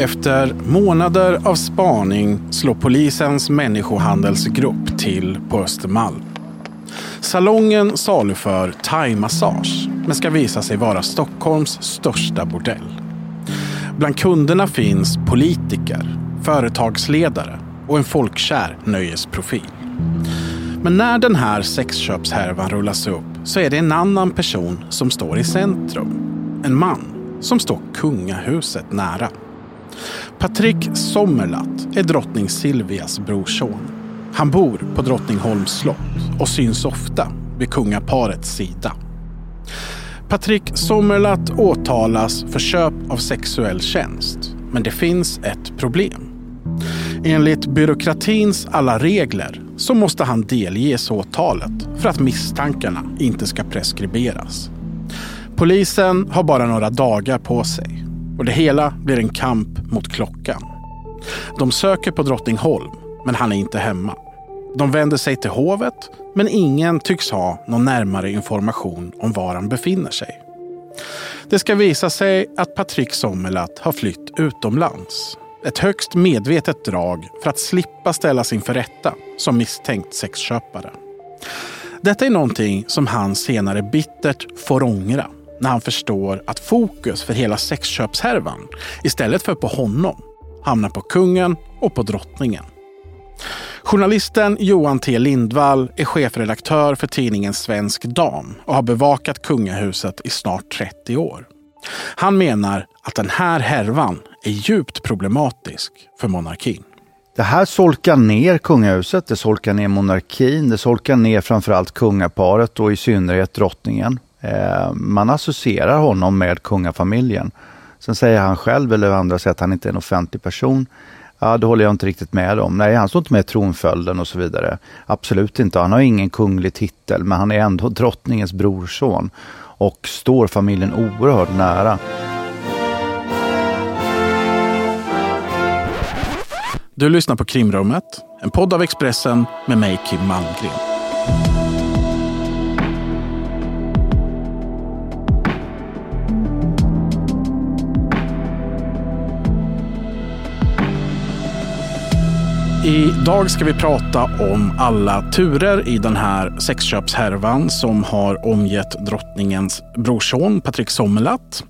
Efter månader av spaning slår polisens människohandelsgrupp till på Östermalm. Salongen saluför thaimassage men ska visa sig vara Stockholms största bordell. Bland kunderna finns politiker, företagsledare och en folkkär nöjesprofil. Men när den här sexköpshärvan rullas upp så är det en annan person som står i centrum. En man som står kungahuset nära. Patrik Sommerlath är drottning Silvias brorson. Han bor på Drottningholms slott och syns ofta vid kungaparets sida. Patrik Sommerlath åtalas för köp av sexuell tjänst. Men det finns ett problem. Enligt byråkratins alla regler så måste han delges åtalet för att misstankarna inte ska preskriberas. Polisen har bara några dagar på sig och det hela blir en kamp mot klockan. De söker på Drottningholm, men han är inte hemma. De vänder sig till hovet, men ingen tycks ha någon närmare information om var han befinner sig. Det ska visa sig att Patrik Sommerlath har flytt utomlands. Ett högst medvetet drag för att slippa ställas inför rätta som misstänkt sexköpare. Detta är någonting som han senare bittert får ångra när han förstår att fokus för hela sexköpshärvan istället för på honom hamnar på kungen och på drottningen. Journalisten Johan T Lindvall är chefredaktör för tidningen Svensk Dam och har bevakat kungahuset i snart 30 år. Han menar att den här härvan är djupt problematisk för monarkin. Det här solkar ner kungahuset, det solkar ner monarkin, det solkar ner framförallt kungaparet och i synnerhet drottningen. Eh, man associerar honom med kungafamiljen. Sen säger han själv, eller andra säger att han inte är en offentlig person. Ja, det håller jag inte riktigt med om. Nej, han står inte med i tronföljden och så vidare. Absolut inte. Han har ingen kunglig titel, men han är ändå drottningens brorson och står familjen oerhört nära. Du lyssnar på Krimrummet, en podd av Expressen med mig Kim Malmgren. Idag ska vi prata om alla turer i den här sexköpshärvan som har omgett drottningens brorson Patrik Sommerlath.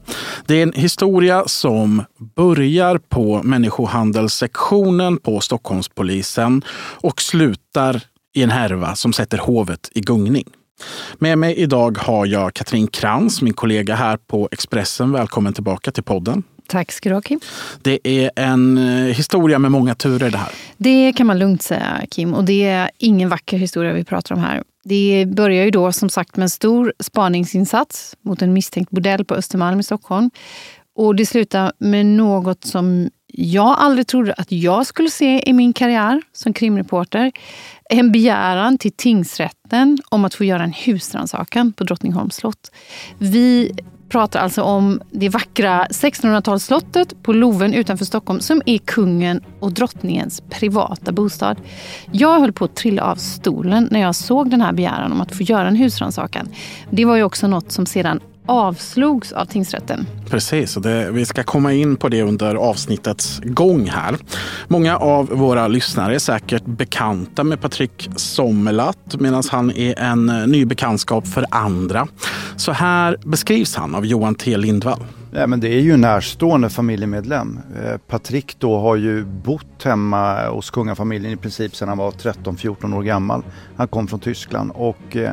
Det är en historia som börjar på människohandelssektionen på Stockholmspolisen och slutar i en härva som sätter hovet i gungning. Med mig idag har jag Katrin Krantz, min kollega här på Expressen. Välkommen tillbaka till podden. Tack ska du ha, Kim. Det är en eh, historia med många turer det här. Det kan man lugnt säga, Kim. Och det är ingen vacker historia vi pratar om här. Det börjar ju då som sagt med en stor spaningsinsats mot en misstänkt bordell på Östermalm i Stockholm. Och det slutar med något som jag aldrig trodde att jag skulle se i min karriär som krimreporter. En begäran till tingsrätten om att få göra en husrannsakan på Drottningholms slott. Vi pratar alltså om det vackra 1600-talsslottet på Loven utanför Stockholm som är kungen och drottningens privata bostad. Jag höll på att trilla av stolen när jag såg den här begäran om att få göra en husrannsakan. Det var ju också något som sedan avslogs av tingsrätten. Precis, och det, vi ska komma in på det under avsnittets gång här. Många av våra lyssnare är säkert bekanta med Patrik Sommerlath medan han är en ny bekantskap för andra. Så här beskrivs han av Johan T Lindvall. Ja, men det är ju en närstående familjemedlem. Eh, Patrik då har ju bott hemma hos kungafamiljen i princip sedan han var 13-14 år gammal. Han kom från Tyskland och eh,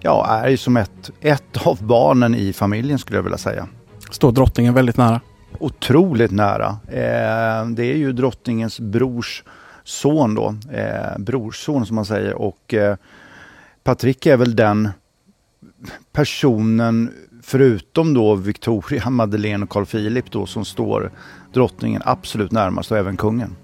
ja, är ju som ett, ett av barnen i familjen skulle jag vilja säga. Står drottningen väldigt nära? Otroligt nära. Eh, det är ju drottningens brors son då, eh, brorson som man säger och eh, Patrik är väl den personen förutom då Victoria, Madeleine och Carl Philip då som står drottningen absolut närmast och även kungen.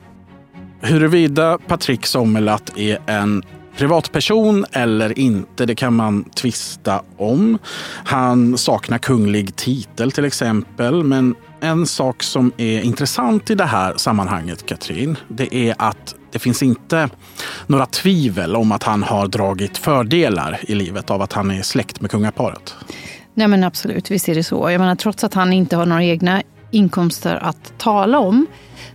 Huruvida Patrik Sommerlath är en privatperson eller inte, det kan man tvista om. Han saknar kunglig titel till exempel, men en sak som är intressant i det här sammanhanget, Katrin, det är att det finns inte några tvivel om att han har dragit fördelar i livet av att han är släkt med kungaparet. Nej men absolut, visst är det så. Jag menar, trots att han inte har några egna inkomster att tala om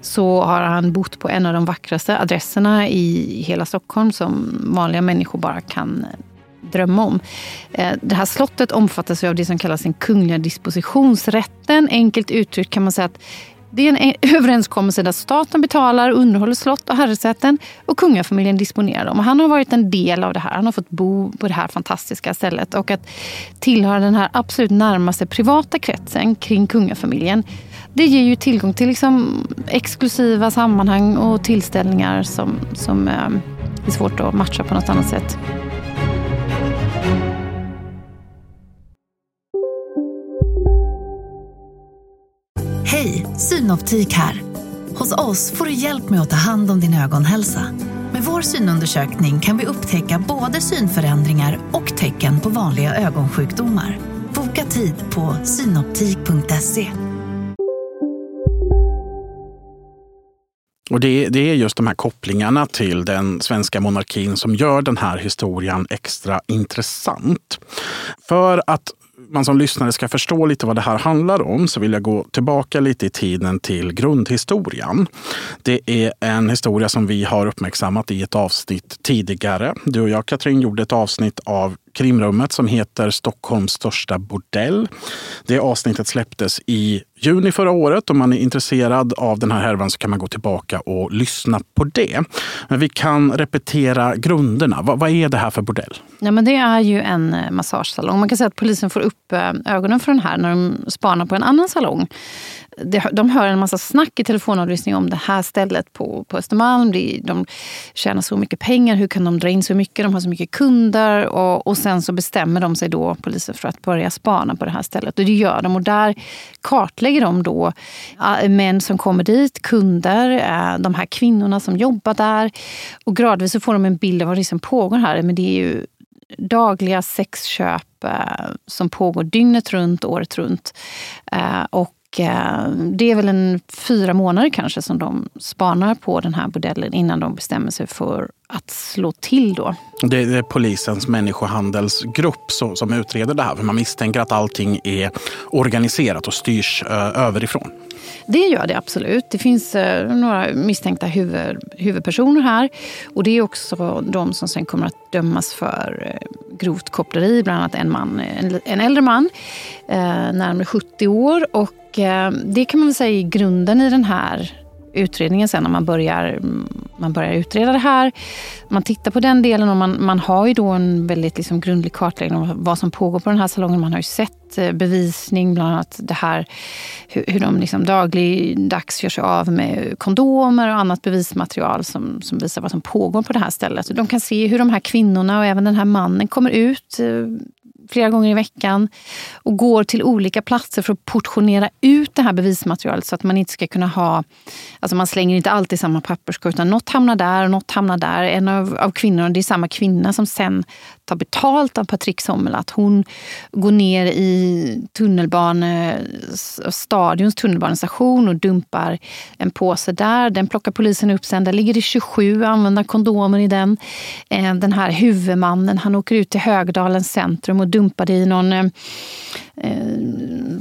så har han bott på en av de vackraste adresserna i hela Stockholm som vanliga människor bara kan eh, drömma om. Eh, det här slottet omfattas av det som kallas den kungliga dispositionsrätten. Enkelt uttryckt kan man säga att det är en eh, överenskommelse där staten betalar underhåller slott och herresäten och kungafamiljen disponerar dem. Och han har varit en del av det här. Han har fått bo på det här fantastiska stället. Och att tillhöra den här absolut närmaste privata kretsen kring kungafamiljen det ger ju tillgång till liksom exklusiva sammanhang och tillställningar som, som eh, är svårt att matcha på något annat sätt. Hej, Synoptik här. Hos oss får du hjälp med att ta hand om din ögonhälsa. Med vår synundersökning kan vi upptäcka både synförändringar och tecken på vanliga ögonsjukdomar. Boka tid på synoptik.se. Och det, det, är just de här kopplingarna till den svenska monarkin som gör den här historien extra intressant. För att man som lyssnare ska förstå lite vad det här handlar om så vill jag gå tillbaka lite i tiden till grundhistorien. Det är en historia som vi har uppmärksammat i ett avsnitt tidigare. Du och jag, Katrin, gjorde ett avsnitt av krimrummet som heter Stockholms största bordell. Det avsnittet släpptes i juni förra året. Om man är intresserad av den här härvan så kan man gå tillbaka och lyssna på det. Men vi kan repetera grunderna. Vad, vad är det här för bordell? Ja, men det är ju en eh, massagesalong. Man kan säga att polisen får upp eh, ögonen för den här när de spanar på en annan salong de hör en massa snack i telefonavlyssning om det här stället på, på Östermalm. De tjänar så mycket pengar, hur kan de dra in så mycket? De har så mycket kunder. Och, och sen så bestämmer de sig då, polisen, för att börja spana på det här stället. Och det gör de. Och där kartlägger de då män som kommer dit, kunder, eh, de här kvinnorna som jobbar där. Och gradvis så får de en bild av vad det är som pågår här. Men det är ju dagliga sexköp eh, som pågår dygnet runt, året runt. Eh, och Eh, det är väl en fyra månader kanske som de spanar på den här bordellen innan de bestämmer sig för att slå till. Då. Det är polisens människohandelsgrupp som utreder det här. För man misstänker att allting är organiserat och styrs eh, överifrån. Det gör det absolut. Det finns eh, några misstänkta huvud, huvudpersoner här. Och det är också de som sen kommer att dömas för eh, grovt koppleri. Bland annat en, man, en, äldre man, närmare 70 år. Och det kan man väl säga är grunden i den här utredningen sen när man börjar, man börjar utreda det här. Man tittar på den delen och man, man har ju då en väldigt liksom grundlig kartläggning av vad som pågår på den här salongen. Man har ju sett eh, bevisning, bland annat det här hur, hur de liksom dagligdags gör sig av med kondomer och annat bevismaterial som, som visar vad som pågår på det här stället. De kan se hur de här kvinnorna och även den här mannen kommer ut eh, flera gånger i veckan och går till olika platser för att portionera ut det här bevismaterialet så att man inte ska kunna ha... Alltså man slänger inte alltid samma papperskorg utan något hamnar där och något hamnar där. En av, av kvinnorna, det är samma kvinna som sen tar betalt av Patrik Sommel. Att hon går ner i tunnelbane, eh, stadions tunnelbanestation och dumpar en påse där. Den plockar polisen upp sen. Där ligger det 27 använda kondomer i den. Eh, den här huvudmannen, han åker ut till Högdalens centrum och dumpar det i någon eh, eh,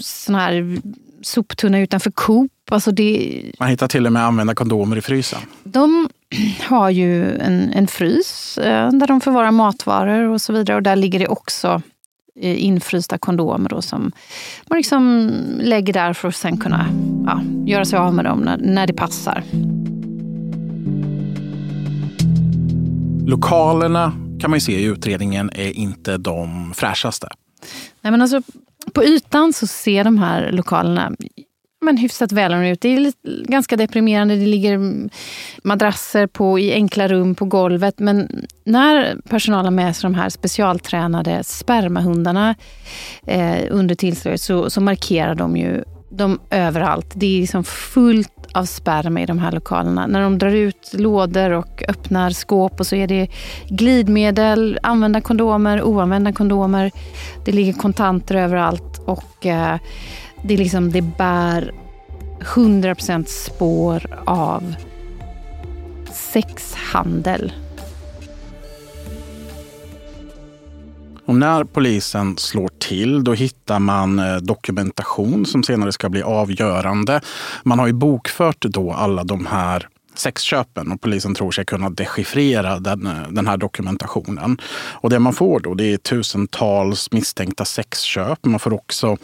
sån här soptunna utanför Coop. Alltså det... Man hittar till och med använda kondomer i frysen. De har ju en, en frys eh, där de förvarar matvaror och så vidare. Och där ligger det också eh, infrysta kondomer då, som man liksom lägger där för att sen kunna ja, göra sig av med dem när, när det passar. Lokalerna kan man ju se i utredningen är inte de fräschaste. Nej, men alltså, på ytan så ser de här lokalerna men hyfsat välordnade ut. Det är lite, ganska deprimerande. Det ligger madrasser på, i enkla rum på golvet. Men när personalen har med sig de här specialtränade spermahundarna eh, under tillslaget så, så markerar de ju dem överallt. Det är liksom fullt av sperma i de här lokalerna. När de drar ut lådor och öppnar skåp och så är det glidmedel, använda kondomer, oanvända kondomer. Det ligger kontanter överallt och eh, det, är liksom, det bär 100% spår av sexhandel. Och när polisen slår till då hittar man eh, dokumentation som senare ska bli avgörande. Man har ju bokfört då alla de här sexköpen och polisen tror sig kunna dechiffrera den, eh, den här dokumentationen. Och det man får då det är tusentals misstänkta sexköp. Man får också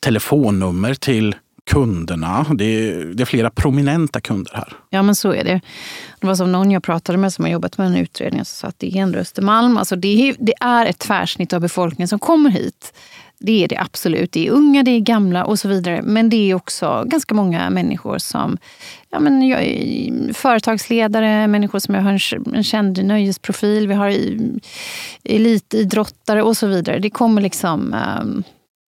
telefonnummer till kunderna. Det är, det är, flera prominenta kunder här. Ja, men så är det. Det var som någon jag pratade med som har jobbat med en utredning som sa att det är en Östermalm. Alltså det, är, det är ett tvärsnitt av befolkningen som kommer hit. Det är det absolut. Det är unga, det är gamla och så vidare. Men det är också ganska många människor som ja, men jag är företagsledare, människor som har en känd nöjesprofil. Vi har elitidrottare och så vidare. Det kommer liksom ehm,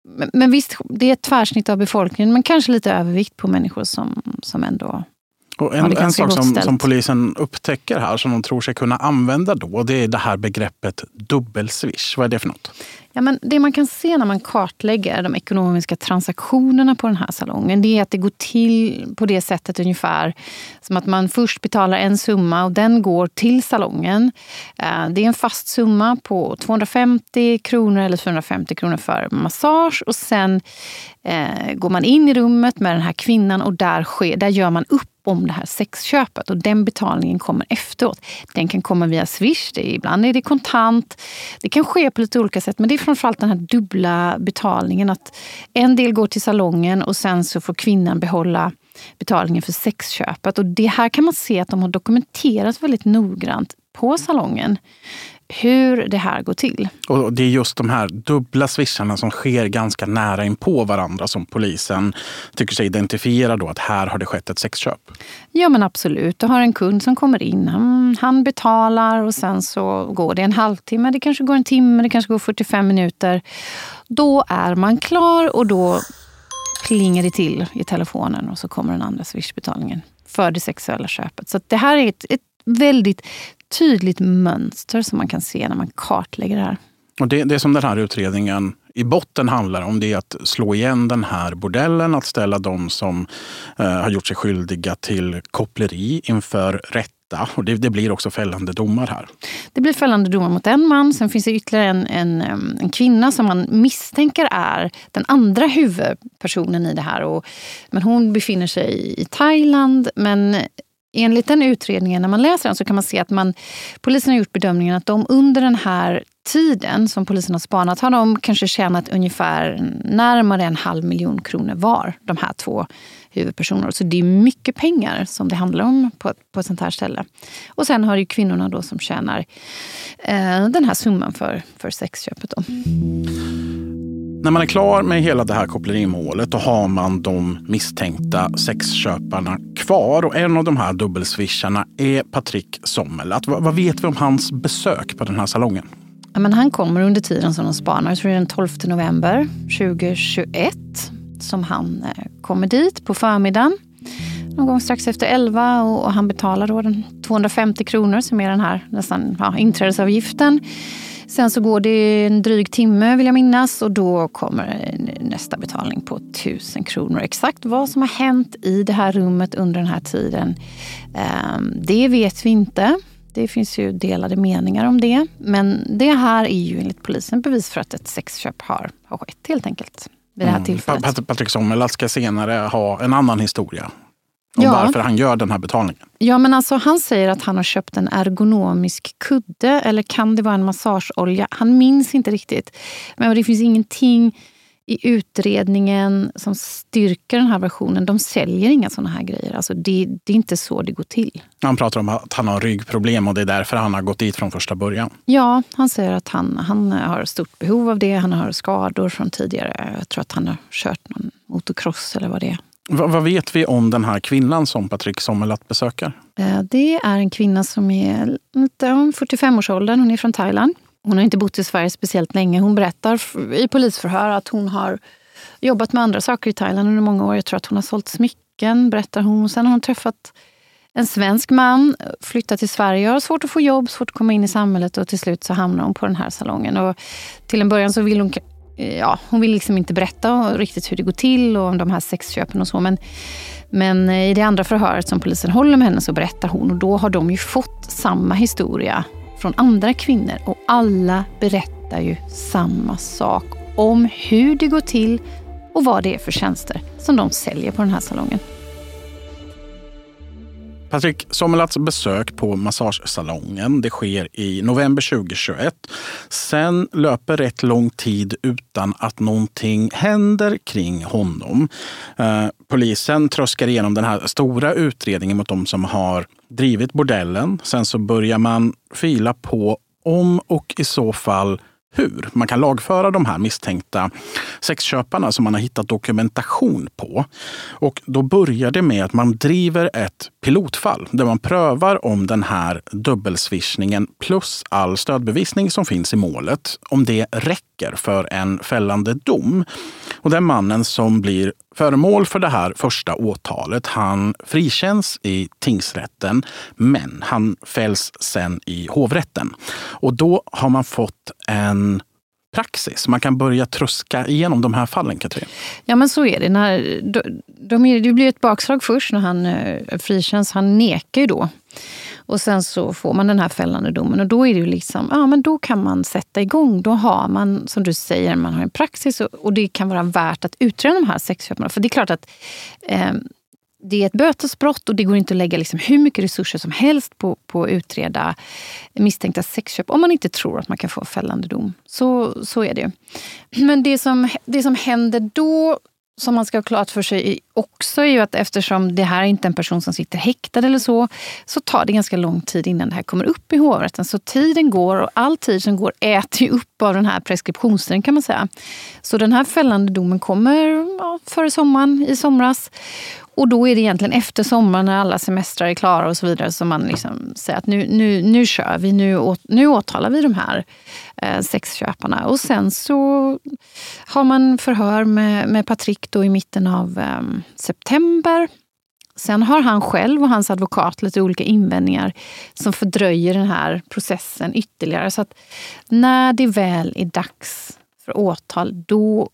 men, men visst, det är ett tvärsnitt av befolkningen, men kanske lite övervikt på människor som, som ändå och en, en sak som, som, polisen upptäcker här, som de tror sig kunna använda då, det är det här begreppet dubbelswish. Vad är det för något? Ja, men det man kan se när man kartlägger de ekonomiska transaktionerna på den här salongen, det är att det går till på det sättet ungefär som att man först betalar en summa och den går till salongen. Eh, det är en fast summa på 250 kronor eller 450 kronor för massage och sen eh, går man in i rummet med den här kvinnan och där, sker, där gör man upp om det här sexköpet och den betalningen kommer efteråt. Den kan komma via Swish, det är, ibland är det kontant. Det kan ske på lite olika sätt men det är framförallt den här dubbla betalningen. Att en del går till salongen och sen så får kvinnan behålla betalningen för sexköpet. Och det här kan man se att de har dokumenterat väldigt noggrant på salongen hur det här går till. Och Det är just de här dubbla swisharna som sker ganska nära in på varandra som polisen tycker sig identifiera då att här har det skett ett sexköp. Ja men absolut. Du har en kund som kommer in, han, han betalar och sen så går det en halvtimme, det kanske går en timme, det kanske går 45 minuter. Då är man klar och då plingar det till i telefonen och så kommer den andra swishbetalningen för det sexuella köpet. Så det här är ett, ett väldigt tydligt mönster som man kan se när man kartlägger det här. Och det, det som den här utredningen i botten handlar om det är att slå igen den här bordellen, att ställa de som eh, har gjort sig skyldiga till koppleri inför rätta. Och det, det, blir också fällande domar här. Det blir fällande domar mot en man. Sen finns det ytterligare en, en, en kvinna som man misstänker är den andra huvudpersonen i det här. Och, men hon befinner sig i Thailand. Men enligt den utredningen, när man läser den, så kan man se att man, polisen har gjort bedömningen att de under den här tiden som polisen har spanat har de kanske tjänat ungefär närmare en halv miljon kronor var, de här två huvudpersonerna. Så det är mycket pengar som det handlar om på, på ett sånt här ställe. Och sen har du kvinnorna då som tjänar eh, den här summan för, för sexköpet. Då. När man är klar med hela det här kopplerimålet då har man de misstänkta sexköparna kvar. Och en av de här dubbelswisharna är Patrik Sommerlath. Vad, vad vet vi om hans besök på den här salongen? Ja, men han kommer under tiden som de spanar. Jag tror det är den 12 november 2021 som han eh, kommer dit på förmiddagen. Någon gång strax efter 11 och, och han betalar då den 250 kronor som är den här nästan ja, inträdesavgiften. Sen så går det en dryg timme vill jag minnas och då kommer nästa betalning på 1000 kronor. Exakt vad som har hänt i det här rummet under den här tiden, ehm, det vet vi inte. Det finns ju delade meningar om det. Men det här är ju enligt polisen bevis för att ett sexköp har, har skett helt enkelt. Vid det här mm. tillfället. Patrik Sommerlath ska senare ha en annan historia om ja. varför han gör den här betalningen. Ja, men alltså, han säger att han har köpt en ergonomisk kudde eller kan det vara en massageolja? Han minns inte riktigt. Men det finns ingenting i utredningen som styrker den här versionen. De säljer inga såna här grejer. Alltså det, det, är inte så det går till. Han pratar om att han har ryggproblem och det är därför han har gått dit från första början. Ja, han säger att han, han har stort behov av det. Han har skador från tidigare. Jag tror att han har kört någon motocross eller vad det är. Vad, vad vet vi om den här kvinnan som Patrik Sommerlath besöker? Eh, det är en kvinna som är 45-årsåldern. Hon är från Thailand. Hon har inte bott i Sverige speciellt länge. Hon berättar i polisförhör att hon har jobbat med andra saker i Thailand under många år. Jag tror att hon har sålt smycken, berättar hon. Sen har hon träffat en svensk man, flyttat till Sverige, har svårt att få jobb, svårt att komma in i samhället och till slut så hamnar hon på den här salongen. Och till en början så vill hon Eh, ja, hon vill liksom inte berätta riktigt hur det går till och om de här sexköpen och så. Men, men eh, i det andra förhöret som polisen håller med henne så berättar hon och då har de ju fått samma historia från andra kvinnor och alla berättar berättar ju samma sak om hur det går till och vad det är för tjänster som de säljer på den här salongen. Patrik Sommerlats besök på massagesalongen det sker i november 2021. Sen löper rätt lång tid utan att någonting händer kring honom. Eh, polisen tröskar igenom den här stora utredningen mot de som har drivit bordellen. Sen så börjar man fila på om och i så fall hur man kan lagföra de här misstänkta sexköparna som man har hittat dokumentation på. Och då börjar det med att man driver ett pilotfall där man prövar om den här dubbelswishningen plus all stödbevisning som finns i målet, om det räcker för en fällande dom. Och den mannen som blir föremål för det här första åtalet, han frikänns i tingsrätten, men han fälls sen i hovrätten. Och då har man fått en praxis. Man kan börja tröska igenom de här fallen, Katrin. Ja, men så är det. När, de, de, det blir ett bakslag först när han eh, frikänns. Han nekar ju då. Och sen så får man den här fällande domen och då är det ju liksom, ja men då kan man sätta igång. Då har man, som du säger, man har en praxis och, och det kan vara värt att utreda de här sexköpen. För det är klart att eh, det är ett bötesbrott och det går inte att lägga liksom hur mycket resurser som helst på, på att utreda misstänkta sexköp om man inte tror att man kan få en fällande dom. Så, så är det. Men det som, det som händer då som man ska ha klart för sig också är ju att eftersom det här är inte en person som sitter häktad eller så, så tar det ganska lång tid innan det här kommer upp i hovrätten. Så tiden går och all tid som går äter ju upp av den här preskriptionstiden kan man säga. Så den här fällande domen kommer ja, före sommaren, i somras. Och då är det egentligen efter sommaren när alla semestrar är klara och så vidare som man liksom säger att nu, nu, nu kör vi, nu, åt, nu åtalar vi de här eh, sexköparna. Och sen så har man förhör med, med Patrik då i mitten av eh, september. Sen har han själv och hans advokat lite olika invändningar som fördröjer den här processen ytterligare. Så att när det väl är dags för åtal, då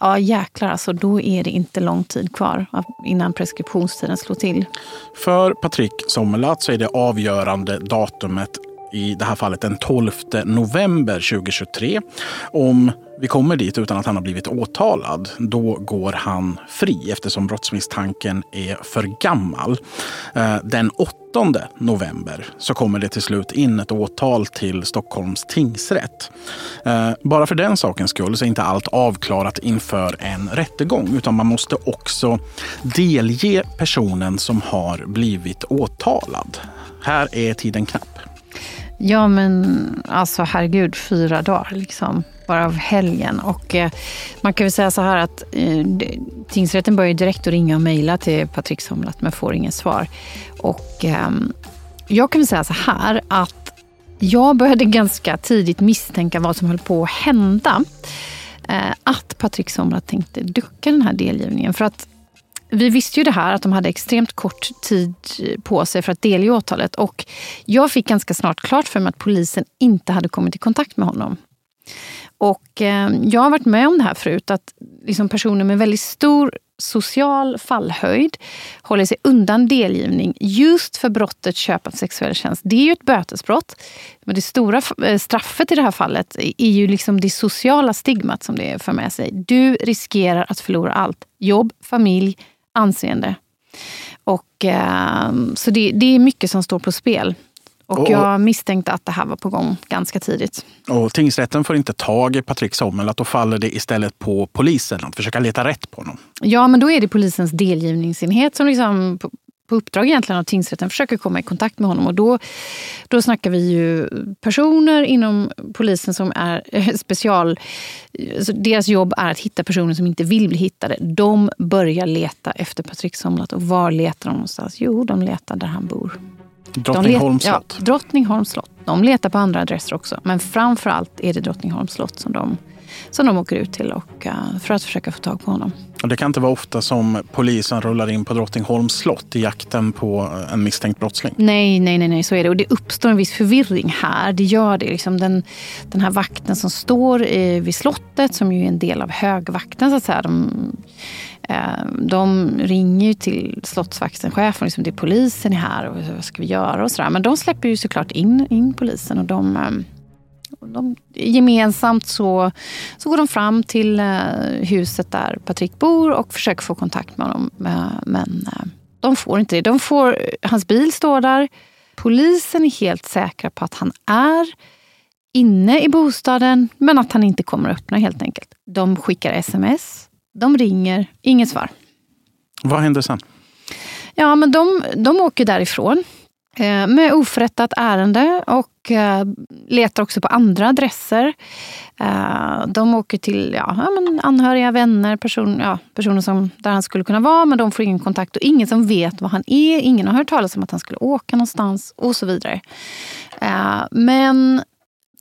Ja jäklar alltså, då är det inte lång tid kvar innan preskriptionstiden slår till. För Patrik Sommerlath så är det avgörande datumet i det här fallet den 12 november 2023. Om vi kommer dit utan att han har blivit åtalad, då går han fri eftersom brottsmisstanken är för gammal. Eh, den 8 november så kommer det till slut in ett åtal till Stockholms tingsrätt. Eh, bara för den sakens skull så är inte allt avklarat inför en rättegång utan man måste också delge personen som har blivit åtalad. Här är tiden knapp. Ja, men alltså herregud, fyra dagar liksom. Bara av helgen. Och eh, man kan väl säga så här att eh, tingsrätten börjar direkt att ringa och mejla till Patrik Somlat men får inget svar. Och eh, jag kan väl säga så här att jag började ganska tidigt misstänka vad som höll på att hända. Eh, att Patrik Somlat tänkte ducka den här delgivningen. För att vi visste ju det här att de hade extremt kort tid på sig för att delge åtalet. Och jag fick ganska snart klart för mig att polisen inte hade kommit i kontakt med honom. Och eh, jag har varit med om det här förut, att liksom personer med väldigt stor social fallhöjd håller sig undan delgivning just för brottet köp av sexuell tjänst. Det är ju ett bötesbrott. Men det stora eh, straffet i det här fallet är ju liksom det sociala stigmat som det för med sig. Du riskerar att förlora allt. Jobb, familj, anseende. Och, eh, så det, det är mycket som står på spel. Och, och jag misstänkte att det här var på gång ganska tidigt. Och tingsrätten får inte tag i Patrik Sommel, att då faller det istället på polisen att försöka leta rätt på honom. Ja, men då är det polisens delgivningsenhet som liksom på, uppdrag egentligen av tingsrätten försöker komma i kontakt med honom. Och då, då snackar vi ju personer inom polisen som är special... Alltså deras jobb är att hitta personer som inte vill bli hittade. De börjar leta efter Patrik Somlat. Och var letar de någonstans? Jo, de letar där han bor. Drottningholms slott? Ja, Drottningholms slott. De letar på andra adresser också. Men framför allt är det Drottningholms slott som de, som de åker ut till och, uh, för att försöka få tag på honom. Och det kan inte vara ofta som polisen rullar in på Drottningholms slott i jakten på en misstänkt brottsling? Nej, nej, nej, nej så är det. Och det uppstår en viss förvirring här. Det gör det. Liksom den, den här vakten som står eh, vid slottet, som ju är en del av högvakten, så att säga. De, Eh, de ringer till slottsvakten, chefen, liksom, det är polisen är här och vad ska vi göra och sådär. Men de släpper ju såklart in, in polisen och de, eh, de, gemensamt så, så går de fram till eh, huset där Patrik bor och försöker få kontakt med honom. Men de får inte det. De får, hans bil står där. Polisen är helt säkra på att han är inne i bostaden men att han inte kommer att öppna helt enkelt. De skickar sms, de ringer, inget svar. Vad händer sen? Ja, men de, de åker därifrån eh, Eh, med oförrättat ärende och eh, letar också på andra adresser. Eh, de åker till ja, anhöriga, vänner, person, ja, personer som, där han skulle kunna vara men de får ingen kontakt och ingen som vet var han är. Ingen har hört talas om att han skulle åka någonstans och så vidare. Men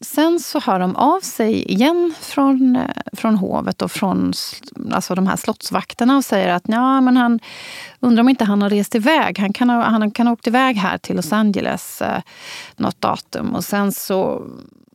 Sen så hör de av sig igen från, eh, från hovet och från alltså de här slottsvakterna och säger att ja, men han undrar om inte han har rest iväg. Han kan ha, han kan ha åkt iväg här till Los Angeles eh, något datum. Och sen så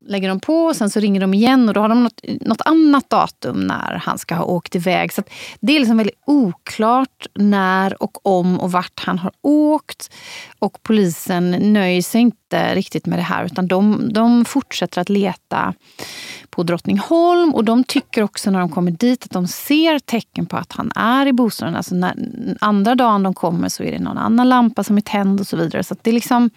lägger de på och sen så ringer de igen och då har de något, något annat datum när han ska ha åkt iväg. Så det är liksom väldigt oklart när och om och vart han har åkt. Och polisen nöjer sig inte riktigt med det här utan de, de fortsätter att leta på Drottningholm och de tycker också när de kommer dit att de ser tecken på att han är i bostaden. Alltså när, andra dagen de kommer så är det någon annan lampa som är tänd och så vidare. Så det är liksom,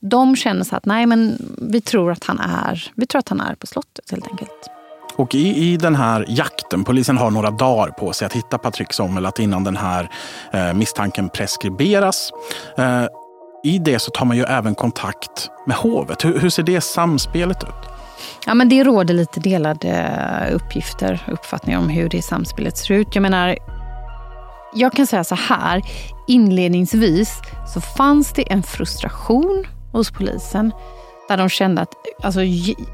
de känner så att nej men vi tror att han är, vi tror att han är på slottet helt enkelt. Och i, i den här jakten, polisen har några dagar på sig att hitta Patrik Sommelat innan den här eh, misstanken preskriberas. Eh, i det så tar man ju även kontakt med hovet. Hur, hur ser det samspelet ut? Ja, men det råder lite delade eh, uppgifter, och uppfattningar om hur det samspelet ser ut. Jag menar, jag kan säga så här. Inledningsvis så fanns det en frustration hos polisen där de kände att alltså,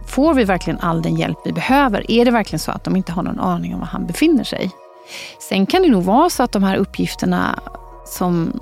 får vi verkligen all den hjälp vi behöver? Är det verkligen så att de inte har någon aning om var han befinner sig? Sen kan det nog vara så att de här uppgifterna som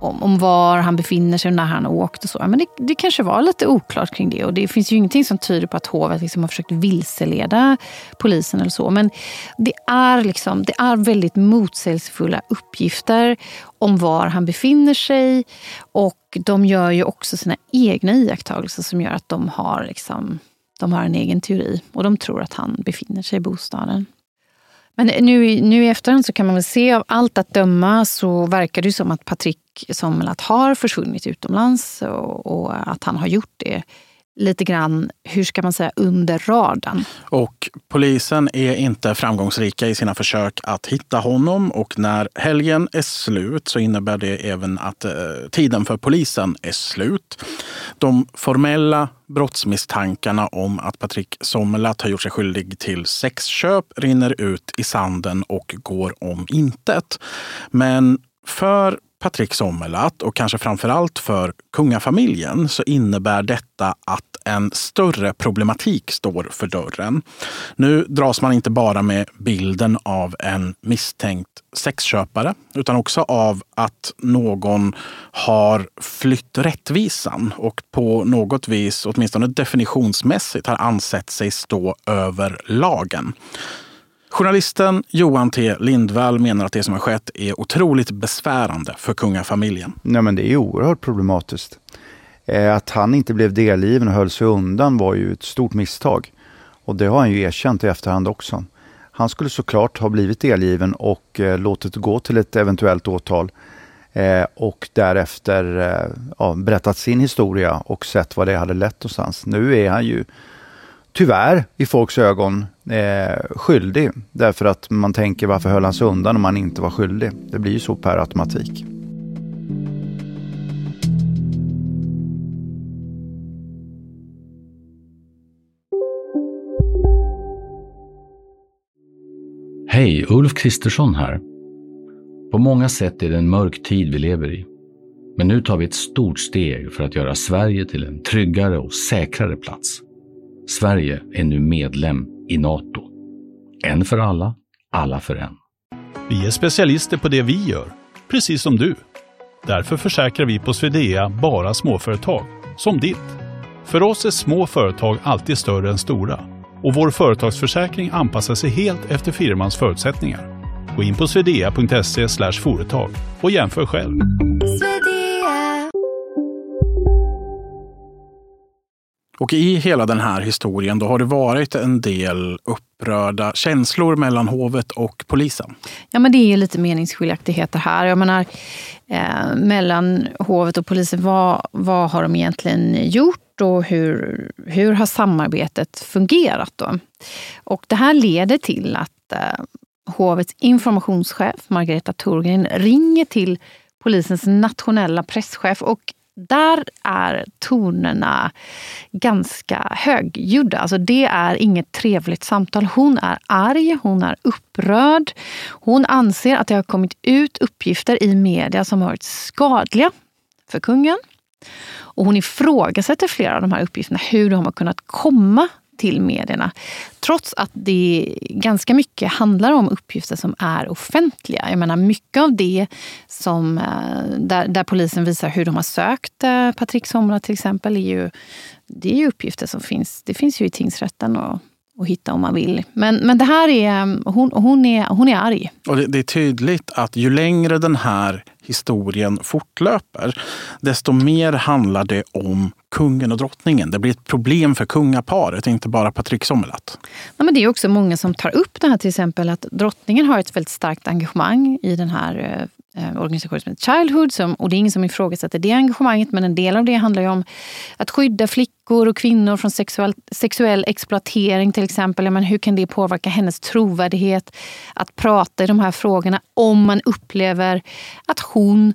om, om var han befinner sig och när han har åkt och så. Men det, det kanske var lite oklart kring det och det finns ju ingenting som tyder på att hovet liksom har försökt vilseleda polisen eller så. Men det är, liksom, det är väldigt motsägelsefulla uppgifter om var han befinner sig och de gör ju också sina egna iakttagelser som gör att de har, liksom, de har en egen teori och de tror att han befinner sig i bostaden. Men nu, nu i efterhand så kan man väl se av allt att döma så verkar det som att Patrik Sommelat har försvunnit utomlands och, och, att han har gjort det lite grann, hur ska man säga, under radarn. Och polisen är inte framgångsrika i sina försök att hitta honom och när helgen är slut så innebär det även att eh, tiden för polisen är slut. De formella brottsmisstankarna om att Patrik Sommerlath har gjort sig skyldig till sexköp rinner ut i sanden och går om intet. Men för Patrik Sommerlath och kanske framför allt för kungafamiljen så innebär detta att en större problematik står för dörren. Nu dras man inte bara med bilden av en misstänkt sexköpare utan också av att någon har flytt rättvisan och på något vis, åtminstone definitionsmässigt, har ansett sig stå över lagen. Journalisten Johan T Lindvall menar att det som har skett är otroligt besvärande för kungafamiljen. Nej, men det är oerhört problematiskt. Eh, att han inte blev delgiven och höll sig undan var ju ett stort misstag. Och det har han ju erkänt i efterhand också. Han skulle såklart ha blivit delgiven och eh, låtit gå till ett eventuellt åtal. Eh, och därefter ja, berättat sin historia och sett vad det hade lett någonstans. Nu är han ju tyvärr i folks ögon eh, skyldig. Därför att man tänker varför höll han sig undan om han inte var skyldig? Det blir ju så per automatik. Hej, Ulf Kristersson här. På många sätt är det en mörk tid vi lever i. Men nu tar vi ett stort steg för att göra Sverige till en tryggare och säkrare plats. Sverige är nu medlem i Nato. En för alla, alla för en. Vi är specialister på det vi gör, precis som du. Därför försäkrar vi på Swedea bara småföretag, som ditt. För oss är små företag alltid större än stora och vår företagsförsäkring anpassar sig helt efter firmans förutsättningar. Gå in på swedea.se företag och jämför själv. Och i hela den här historien då har det varit en del upprörda känslor mellan hovet och polisen. Ja, men det är lite meningsskiljaktigheter här. Jag menar, eh, mellan hovet och polisen, vad, vad har de egentligen gjort och hur, hur har samarbetet fungerat? Då? Och det här leder till att eh, hovets informationschef Margareta Thorgren ringer till polisens nationella presschef och där är tonerna ganska högljudda. Alltså det är inget trevligt samtal. Hon är arg, hon är upprörd. Hon anser att det har kommit ut uppgifter i media som har varit skadliga för kungen. Och hon ifrågasätter flera av de här uppgifterna, hur de har kunnat komma till medierna. Trots att det ganska mycket handlar om uppgifter som är offentliga. Jag menar mycket av det som, eh, där, där polisen visar hur de har sökt eh, Patrik Somra till exempel, är ju, det är ju uppgifter som finns, det finns ju i tingsrätten och att hitta om man vill. Men, men det här är, hon, hon, är, hon är arg. Och det, det, är tydligt att ju längre den här historien fortlöper, desto mer handlar det om kungen och drottningen. Det blir ett problem för kungaparet, inte bara Patrik Sommerlath. Ja, men det är också många som tar upp det här, till exempel att drottningen har ett väldigt starkt engagemang i den här eh, eh, organisation som heter Childhood. Som, och det är ingen som ifrågasätter det engagemanget, men en del av det handlar ju om att skydda flickor och kvinnor från sexuell, sexuell exploatering till exempel. Men hur kan det påverka hennes trovärdighet att prata i de här frågorna om man upplever att hon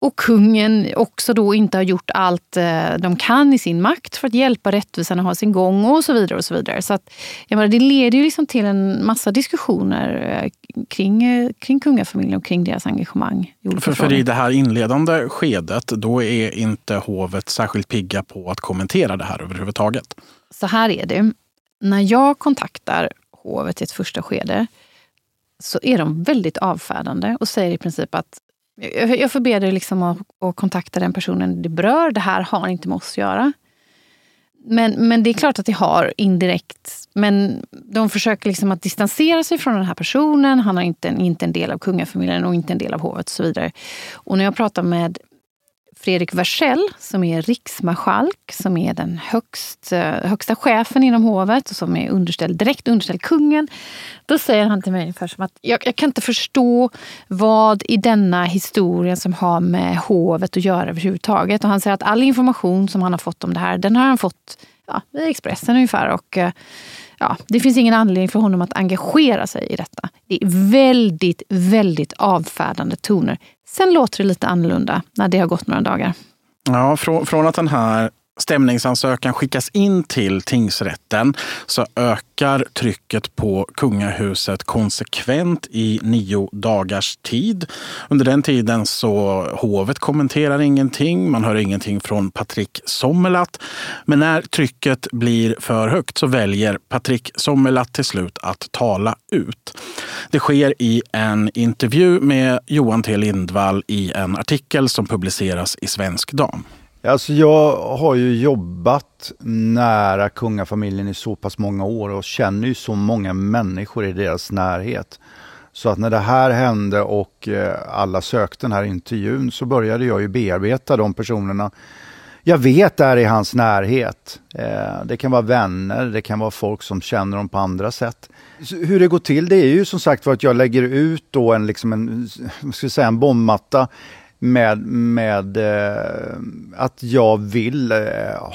och kungen också då inte har gjort allt eh, de kan i sin makt för att hjälpa rättvisan att ha sin gång och så vidare. och så vidare. Så att, jag menar, det leder ju liksom till en massa diskussioner eh, kring, eh, kring kungafamiljen och kring deras engagemang. I för, för i det här inledande skedet, då är inte hovet särskilt pigga på att kommentera det här överhuvudtaget. Så här är det. När jag kontaktar hovet i ett första skede så är de väldigt avfärdande och säger i princip att jag får be dig liksom att, att kontakta den personen det berör. Det här har inte med oss att göra. Men, men det är klart att det har indirekt. Men de försöker liksom att distansera sig från den här personen. Han är inte, inte en del av kungafamiljen och inte en del av hovet och så vidare. Och när jag pratar med Fredrik Versell som är riksmarskalk, som är den högst, eh, högsta chefen inom hovet och som är underställd, direkt underställd kungen. Då säger han till mig ungefär som att jag, jag kan inte förstå vad i denna historia som har med hovet att göra överhuvudtaget. Och han säger att all information som han har fått om det här, den har han fått ja, i Expressen ungefär. Och, eh, ja, det finns ingen anledning för honom att engagera sig i detta. Det är väldigt, väldigt avfärdande toner. Sen låter det lite annorlunda när det har gått några dagar. Ja, från, från att den här stämningsansökan skickas in till tingsrätten så ökar trycket på kungahuset konsekvent i nio dagars tid. Under den tiden så hovet kommenterar ingenting. Man hör ingenting från Patrik Sommerlath. Men när trycket blir för högt så väljer Patrik Sommerlath till slut att tala ut. Det sker i en intervju med Johan T Lindvall i en artikel som publiceras i Svensk Dam. Alltså jag har ju jobbat nära kungafamiljen i så pass många år och känner ju så många människor i deras närhet. Så att när det här hände och eh, alla sökte den här intervjun så började jag ju bearbeta de personerna jag vet är i hans närhet. Eh, det kan vara vänner, det kan vara folk som känner dem på andra sätt. hur det går till det är ju som sagt för att jag lägger ut då en, liksom en, ska säga, en bombmatta med, med eh, att jag vill eh,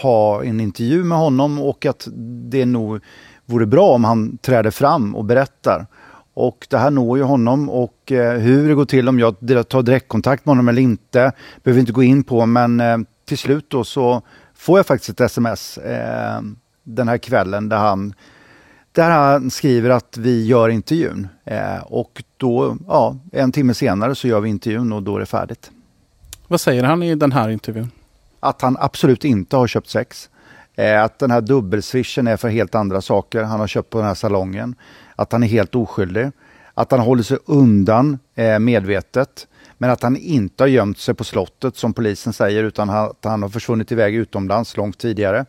ha en intervju med honom och att det nog vore bra om han träder fram och berättar. Och det här når ju honom och eh, hur det går till om jag tar direktkontakt med honom eller inte behöver inte gå in på men eh, till slut då så får jag faktiskt ett sms eh, den här kvällen där han där han skriver att vi gör intervjun. Eh, och då, ja, en timme senare så gör vi intervjun och då är det färdigt. Vad säger han i den här intervjun? Att han absolut inte har köpt sex. Eh, att den här dubbelswishen är för helt andra saker. Han har köpt på den här salongen. Att han är helt oskyldig. Att han håller sig undan eh, medvetet. Men att han inte har gömt sig på slottet som polisen säger utan att han har försvunnit iväg utomlands långt tidigare.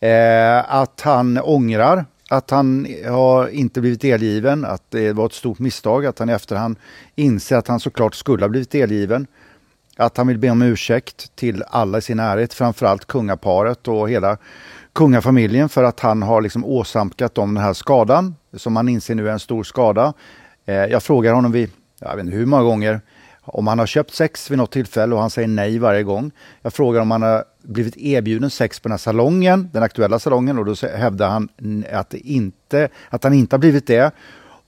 Eh, att han ångrar att han har inte blivit delgiven, att det var ett stort misstag, att han i efterhand inser att han såklart skulle ha blivit delgiven att han vill be om ursäkt till alla i sin närhet, framförallt kungaparet och hela kungafamiljen för att han har liksom åsamkat dem den här skadan, som han inser nu är en stor skada. Eh, jag frågar honom vid, jag vet inte hur många gånger, om han har köpt sex vid något tillfälle och han säger nej varje gång. Jag frågar om han har blivit erbjuden sex på den här salongen, den aktuella salongen och då hävdar han att, inte, att han inte har blivit det.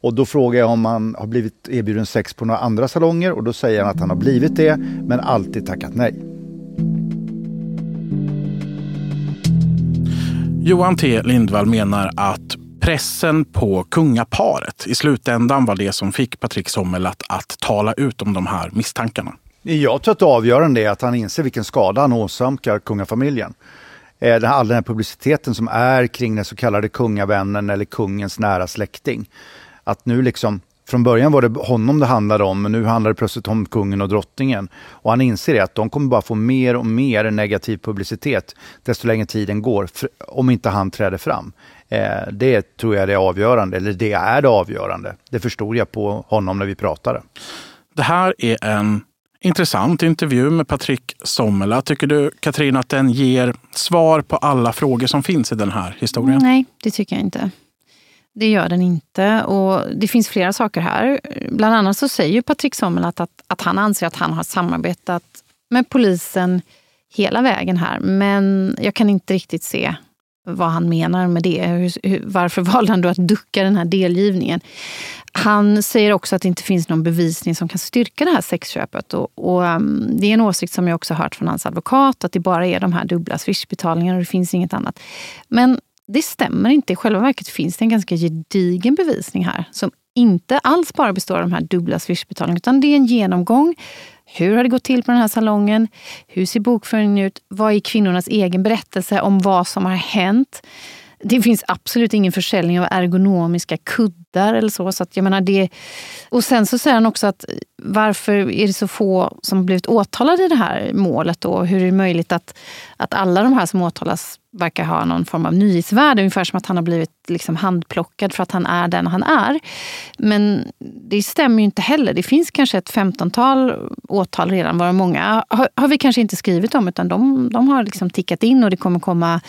Och då frågar jag om han har blivit erbjuden sex på några andra salonger och då säger han att han har blivit det men alltid tackat nej. Johan T Lindvall menar att pressen på kungaparet i slutändan var det som fick Patrik Sommel att, att tala ut om de här misstankarna. Jag tror att det avgörande är att han inser vilken skada han åsamkar kungafamiljen. Eh, all den här publiciteten som är kring den så kallade kungavännen eller kungens nära släkting. Att nu liksom, från början var det honom det handlade om, men nu handlar det plötsligt om kungen och drottningen. Och han inser att de kommer bara få mer och mer negativ publicitet desto längre tiden går, om inte han träder fram. Eh, det tror jag är det avgörande, eller det är det avgörande. Det förstod jag på honom när vi pratade. Det här är en intressant intervju med Patrik Sommela. Tycker du Katrin att den ger svar på alla frågor som finns i den här historien? Nej, det tycker jag inte. Det gör den inte. Och det finns flera saker här. Bland annat så säger Patrik Sommel att, att, att han anser att han har samarbetat med polisen hela vägen här. Men jag kan inte riktigt se vad han menar med det. Hur, hur, varför valde han då att ducka den här delgivningen? Han säger också att det inte finns någon bevisning som kan styrka det här sexköpet. Och, och um, det är en åsikt som jag också hört från hans advokat, att det bara är de här dubbla swishbetalningarna och det finns inget annat. Men det stämmer inte. I själva verket finns det en ganska gedigen bevisning här som inte alls bara består av de här dubbla swishbetalningarna, utan det är en genomgång hur har det gått till på den här salongen? Hur ser bokföringen ut? Vad är kvinnornas egen berättelse om vad som har hänt? Det finns absolut ingen försäljning av ergonomiska kuddar eller så. så att jag menar det, och sen så säger han också att varför är det så få som blivit åtalade i det här målet? Då? Hur är det möjligt att, att alla de här som åtalas verkar ha någon form av nyhetsvärde? Ungefär som att han har blivit liksom handplockad för att han är den han är. Men det stämmer ju inte heller. Det finns kanske ett femtontal åtal redan, varav många har, har, vi kanske inte skrivit om, utan de, de har liksom tickat in och det kommer komma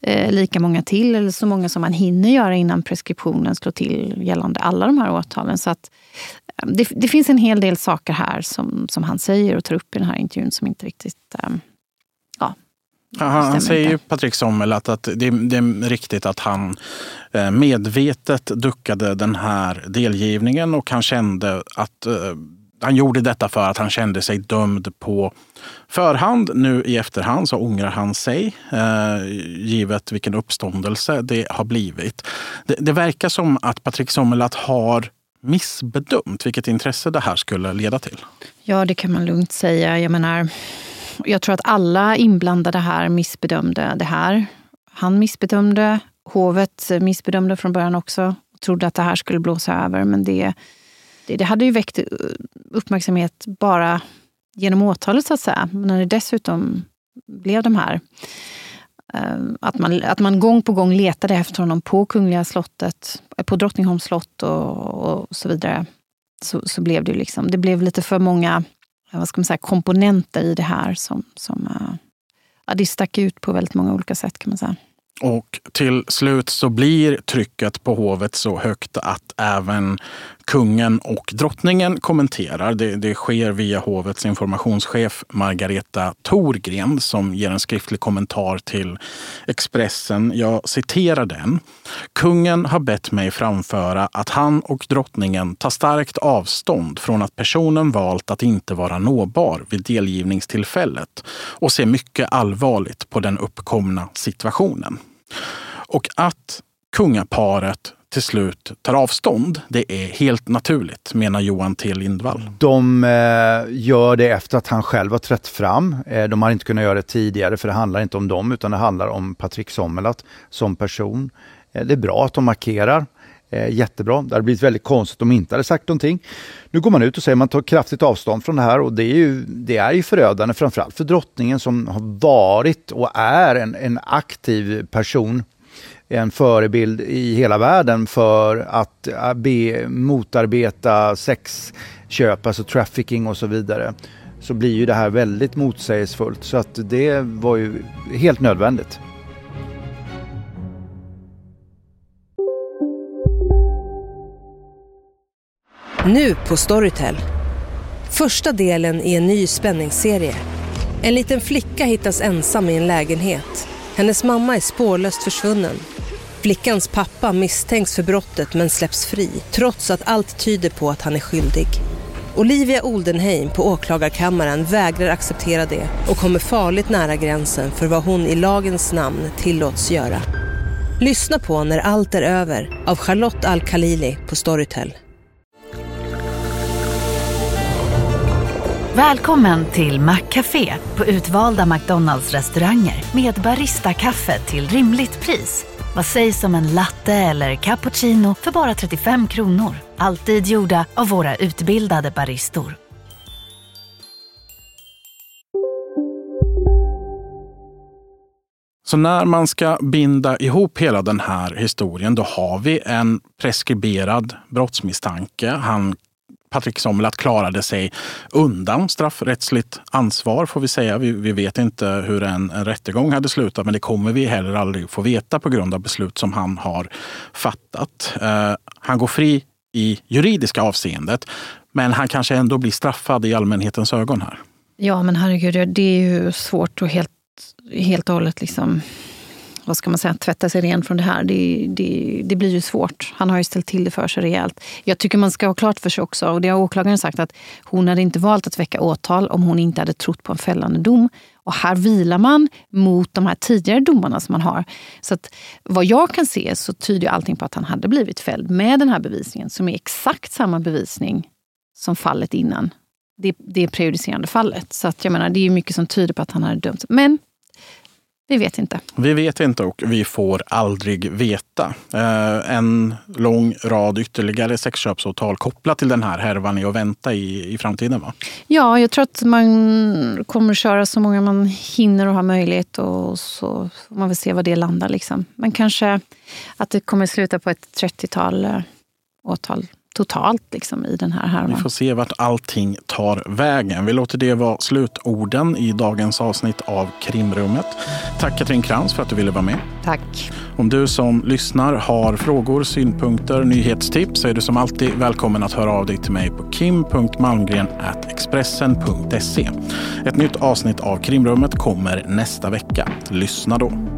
eh, lika många till, eller så många som man hinner göra innan preskriptionen slår till gällande alla de här åtalen. Så att, eh, det, det, finns en hel del saker här som, som han säger och tar upp i den här intervjun som inte riktigt eh, ja, han, han säger ju, Patrik Sommel, att, att det, det, är riktigt att han eh, medvetet duckade den här delgivningen och han kände att eh, han gjorde detta för att han kände sig dömd på förhand. Nu i efterhand så ångrar han sig, eh, givet vilken uppståndelse det har blivit. Det, det verkar som att Patrik Sommelat har missbedömt vilket intresse det här skulle leda till. Ja, det kan man lugnt säga. Jag menar, jag tror att alla inblandade här missbedömde det här. Han missbedömde, hovet missbedömde från början också. Trodde att det här skulle blåsa över, men det det, det hade ju väckt eh, uppmärksamhet bara genom åtalet så att säga. Men när det dessutom blev de här eh, att man, att man gång på gång letade efter honom på Kungliga slottet, eh, på Drottningholms slott och, och så vidare. Så, så blev det liksom, det blev lite för många vad ska man säga, komponenter i det här som, som ja, det stack ut på väldigt många olika sätt kan man säga. Och till slut så blir trycket på hovet så högt att även kungen och drottningen kommenterar. Det, det, sker via hovets informationschef Margareta Thorgren som ger en skriftlig kommentar till Expressen. Jag citerar den. Kungen har bett mig framföra att han och drottningen tar starkt avstånd från att personen valt att inte vara nåbar vid delgivningstillfället och ser mycket allvarligt på den uppkomna situationen. Och att kungaparet till slut tar avstånd, det är helt naturligt, menar Johan T Lindvall. De eh, gör det efter att han själv har trätt fram. Eh, de har inte kunnat göra det tidigare, för det handlar inte om dem, utan det handlar om Patrik Sommelat som person. Eh, det är bra att de markerar. Eh, jättebra. Det hade blivit väldigt konstigt om de inte hade sagt någonting. Nu går man ut och säger att man tar kraftigt avstånd från det här och det är ju, det är ju förödande, framförallt för drottningen som har varit och är en, en aktiv person en förebild i hela världen för att äh, be, motarbeta sexköp, alltså trafficking och så vidare. så blir ju det här väldigt motsägelsefullt. Så att det var ju helt nödvändigt. Nu på Storytel. Första delen i en ny spänningsserie. En liten flicka hittas ensam i en lägenhet. Hennes mamma är spårlöst försvunnen. Flickans pappa misstänks för brottet men släpps fri trots att allt tyder på att han är skyldig. Olivia Oldenheim på åklagarkammaren vägrar acceptera det och kommer farligt nära gränsen för vad hon i lagens namn tillåts göra. Lyssna på När allt är över av Charlotte Al-Khalili på Storytel. Välkommen till Maccafé på utvalda McDonalds restauranger med Baristakaffe till rimligt pris. Vad sägs om en latte eller cappuccino för bara 35 kronor? Alltid gjorda av våra utbildade baristor. Så när man ska binda ihop hela den här historien, då har vi en preskriberad brottsmisstanke. Han Patrik Sommelat klarade sig undan straffrättsligt ansvar får vi säga. Vi, vi vet inte hur en, en rättegång hade slutat men det kommer vi heller aldrig få veta på grund av beslut som han har fattat. Eh, han går fri i juridiska avseendet men han kanske ändå blir straffad i allmänhetens ögon här. Ja men herregud, det är ju svårt att helt, helt och hållet liksom vad ska man säga, tvätta sig ren från det här. Det, det, det, blir ju svårt. Han har ju ställt till det för sig rejält. Jag tycker man ska ha klart för sig också, och det har åklagaren sagt, att hon hade inte valt att väcka åtal om hon inte hade trott på en fällande dom. Och här vilar man mot de här tidigare domarna som man har. Så att vad jag kan se så tyder allting på att han hade blivit fälld med den här bevisningen som är exakt samma bevisning som fallet innan. Det, det prejudicerande fallet. Så att jag menar, det är mycket som tyder på att han hade dömts. Men vi vet inte. Vi vet inte och vi får aldrig veta. Eh, en lång rad ytterligare sexköpsåtal kopplat till den här härvan är att vänta i, i framtiden va? Ja, jag tror att man kommer köra så många man hinner och har möjlighet och så får man väl se var det landar. Liksom. Men kanske att det kommer sluta på ett 30-tal eh, åtal totalt liksom, i den här härvan. Vi får se vart allting tar vägen. Vi låter det vara slutorden i dagens avsnitt av Krimrummet. Tack Katrin Krantz för att du ville vara med. Tack. Om du som lyssnar har frågor, synpunkter, nyhetstips så är du som alltid välkommen att höra av dig till mig på kim.malmgren.expressen.se. Ett nytt avsnitt av Krimrummet kommer nästa vecka. Lyssna då.